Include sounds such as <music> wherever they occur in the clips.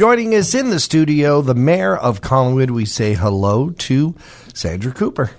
Joining us in the studio, the mayor of Collingwood, we say hello to Sandra Cooper.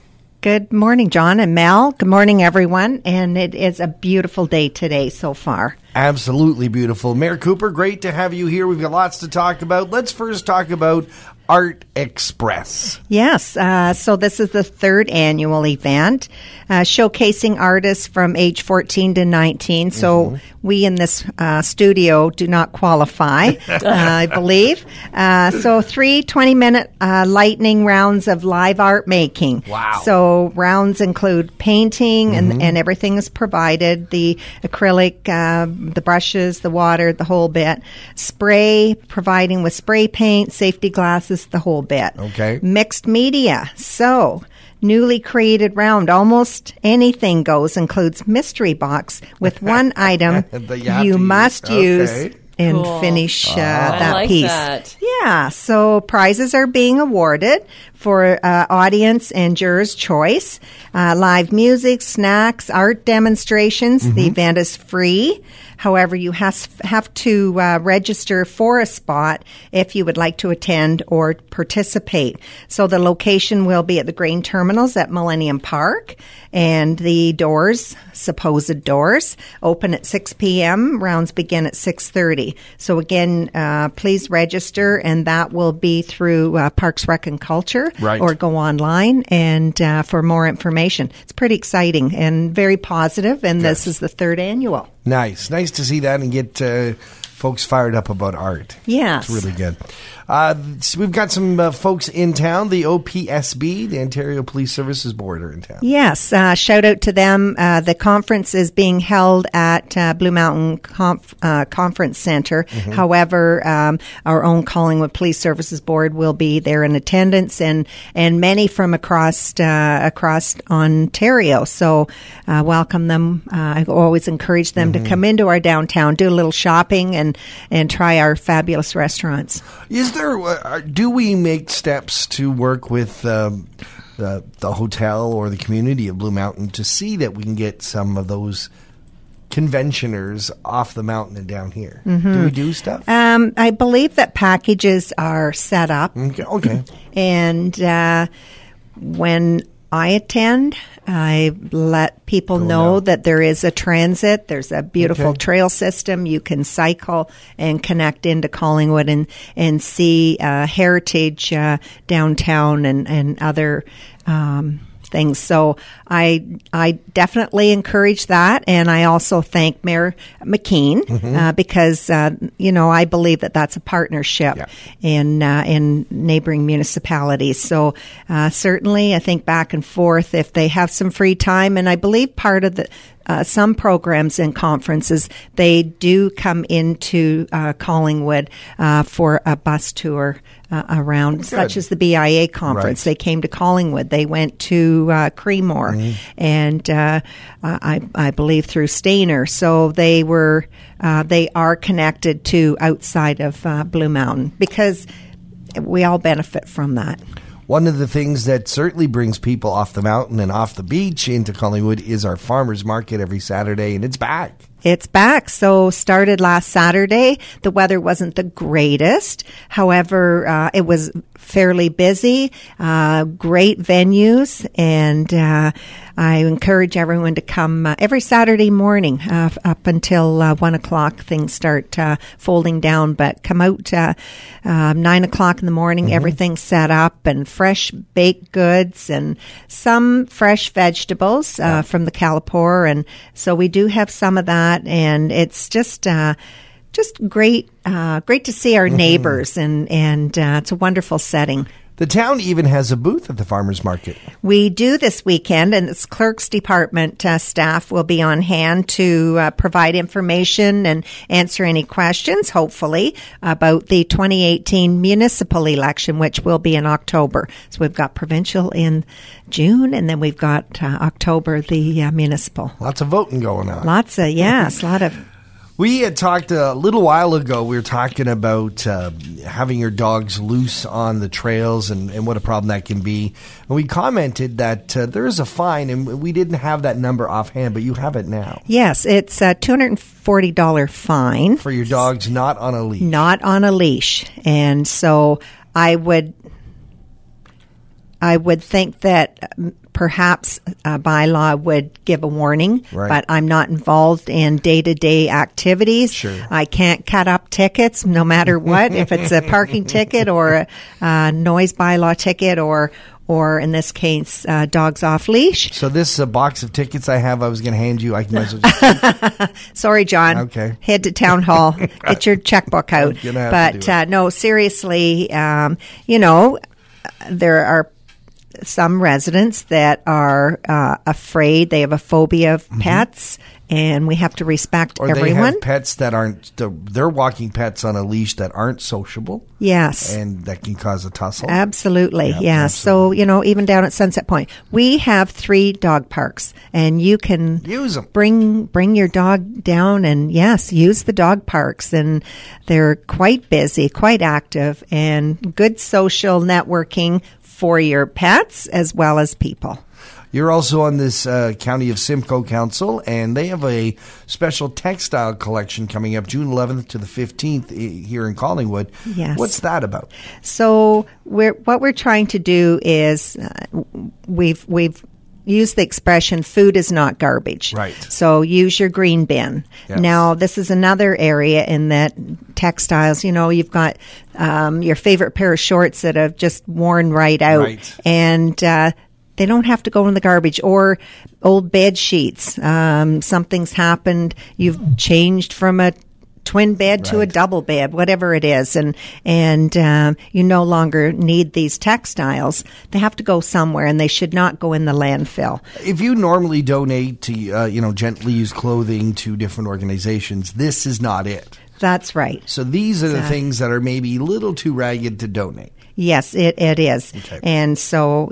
Good morning, John and Mel. Good morning, everyone. And it is a beautiful day today so far. Absolutely beautiful. Mayor Cooper, great to have you here. We've got lots to talk about. Let's first talk about Art Express. Yes, uh, so this is the third annual event, uh, showcasing artists from age 14 to 19. So mm-hmm. we in this uh, studio do not qualify, <laughs> uh, I believe. Uh, so three 20 minute uh, lightning rounds of live art making. Wow. So rounds include painting mm-hmm. and, and everything is provided the acrylic, the brushes, the water, the whole bit. Spray, providing with spray paint, safety glasses, the whole bit. Okay. Mixed media. So, newly created round, almost anything goes, includes mystery box with <laughs> one item <laughs> you, you must use. Okay. And cool. finish uh, that like piece. That. Yeah, so prizes are being awarded for uh, audience and jurors' choice. Uh, live music, snacks, art demonstrations. Mm-hmm. The event is free. However, you has, have to uh, register for a spot if you would like to attend or participate. So the location will be at the grain terminals at Millennium Park, and the doors, supposed doors, open at 6 p.m. Rounds begin at 6:30. So again, uh, please register, and that will be through uh, Parks Rec and Culture, right. or go online and uh, for more information. It's pretty exciting and very positive, and yes. this is the third annual. Nice, nice to see that and get uh, folks fired up about art. Yes, it's really good. Uh, so we've got some uh, folks in town. The OPSB, the Ontario Police Services Board, are in town. Yes, uh, shout out to them. Uh, the conference is being held at uh, Blue Mountain Conf- uh, Conference Center. Mm-hmm. However, um, our own Collingwood Police Services Board will be there in attendance, and and many from across across Ontario. So welcome them. I always encourage them mm-hmm. to come into our downtown, do a little shopping, and and try our fabulous restaurants. Is there there uh, do we make steps to work with um, the, the hotel or the community of Blue Mountain to see that we can get some of those conventioners off the mountain and down here? Mm-hmm. Do we do stuff? Um, I believe that packages are set up. Okay. okay. And uh, when I attend, I let people cool know that there is a transit. There's a beautiful okay. trail system. You can cycle and connect into Collingwood and and see uh, heritage uh, downtown and and other. Um, things. So I I definitely encourage that, and I also thank Mayor McKean mm-hmm. uh, because uh, you know I believe that that's a partnership yeah. in uh, in neighboring municipalities. So uh, certainly, I think back and forth if they have some free time, and I believe part of the uh, some programs and conferences, they do come into uh, Collingwood uh, for a bus tour uh, around, Good. such as the BIA conference. Right. They came to Collingwood. They went to uh, Creemore, mm-hmm. and uh, I, I, believe through Stayner. So they were they are connected to outside of Blue Mountain because we all benefit from that. One of the things that certainly brings people off the mountain and off the beach into Collingwood is our farmers market every Saturday, and it's back. It's back. So started last Saturday. The weather wasn't the greatest. However, uh, it was fairly busy, uh, great venues, and uh, I encourage everyone to come uh, every Saturday morning uh, up until uh, one o'clock. Things start folding down, but come out um, nine o'clock in the morning. Mm-hmm. Everything's set up and fresh baked goods and some fresh vegetables yeah. from the Calipore, and so we do have some of that that, and it's just uh, just great uh, great to see our mm-hmm. neighbors, and and uh, it's a wonderful setting. The town even has a booth at the farmers market. We do this weekend, and its clerks department uh, staff will be on hand to uh, provide information and answer any questions, hopefully, about the 2018 municipal election, which will be in October. So we've got provincial in June, and then we've got uh, October, the uh, municipal. Lots of voting going on. Lots of, yes, a <laughs> lot of We had talked a little while ago. We were talking about uh, having your dogs loose on the trails and, and, what a problem that can be. And we commented that uh, there is a fine, and we didn't have that number offhand, but you have it now. Yes, it's a two hundred and forty dollar fine for your dogs not on a leash. Not on a leash, and so I would I would think that perhaps a bylaw would give a warning, right. but I'm not involved in day to day activities. Sure. I can't cut up tickets no matter what, if it's a parking ticket or a, a noise bylaw ticket or or in this case, uh, dogs off leash. So this uh, box of tickets I have, I was going to hand you. I can well just... <laughs> Sorry, John. Okay. Head to town hall, <laughs> get your checkbook out. But uh, no, seriously, um, you know, there are some residents that are uh, afraid they have a phobia of mm-hmm. pets and we have to respect or everyone. They have pets that aren't they're walking pets on a leash that aren't sociable. Yes, and that can cause a tussle. Absolutely, yeah. yeah. So you know, even down at Sunset Point, we have three dog parks, and you can use them. Bring bring your dog down, and yes, use the dog parks, and they're quite busy, quite active, and good social networking for your pets as well as people. You're also on this uh, County of Simcoe Council, and they have a special textile collection coming up June 11th to the 15th here in Collingwood. Yes. What's that about? So, we're, what we're trying to do is uh, we've we've use the expression food is not garbage. Right. So use your green bin. Yes. Now, this is another area in that textiles, you know, you've got um, your favorite pair of shorts that have just worn right out. Right. And, uh, they don't have to go in the garbage or old bed sheets. Um, something's happened. You've changed from a twin bed right. to a double bed, whatever it is, and and um, you no longer need these textiles. They have to go somewhere, and they should not go in the landfill. If you normally donate to uh, you know gently used clothing to different organizations, this is not it. That's right. So these are the things that are maybe a little too ragged to donate. Yes, it, it is. Okay. And so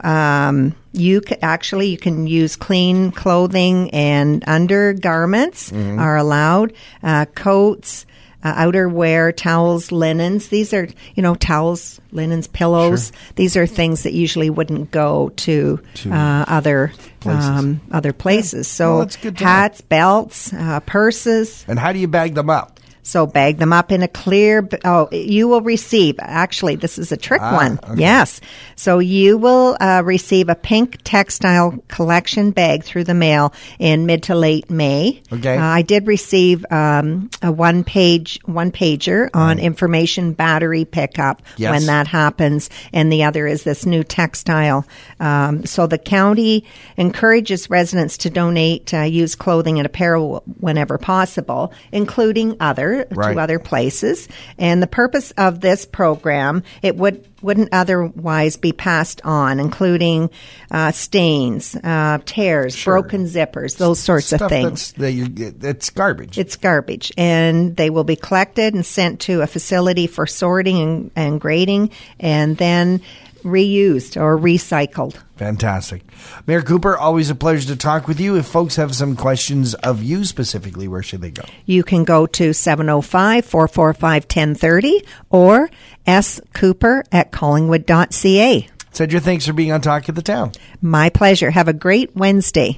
um, you can, actually you can use clean clothing and undergarments mm-hmm. are allowed, uh, coats, uh, outerwear, towels, linens. These are, you know, towels, linens, pillows. Sure. These are things that usually wouldn't go to, to uh, other places. Um, other places. Yeah. So well, hats, belts, uh, purses. And how do you bag them up? So bag them up in a clear. Oh, you will receive. Actually, this is a trick ah, one. Okay. Yes. So you will uh, receive a pink textile collection bag through the mail in mid to late May. Okay. Uh, I did receive um, a one page one pager on information battery pickup yes. when that happens, and the other is this new textile. Um, so the county encourages residents to donate uh, used clothing and apparel whenever possible, including other right. to other places. And the purpose of this program, it would wouldn't otherwise be passed on, including uh, stains, uh, tears, sure. broken zippers, those sorts Stuff of things. That's, you, it's garbage. It's garbage, and they will be collected and sent to a facility for sorting and, and grading, and then reused or recycled. Fantastic. Mayor Cooper, always a pleasure to talk with you. If folks have some questions of you specifically, where should they go? You can go to 705 445 1030 or scooper at collingwood.ca. Sandra, thanks for being on Talk of the Town. My pleasure. Have a great Wednesday.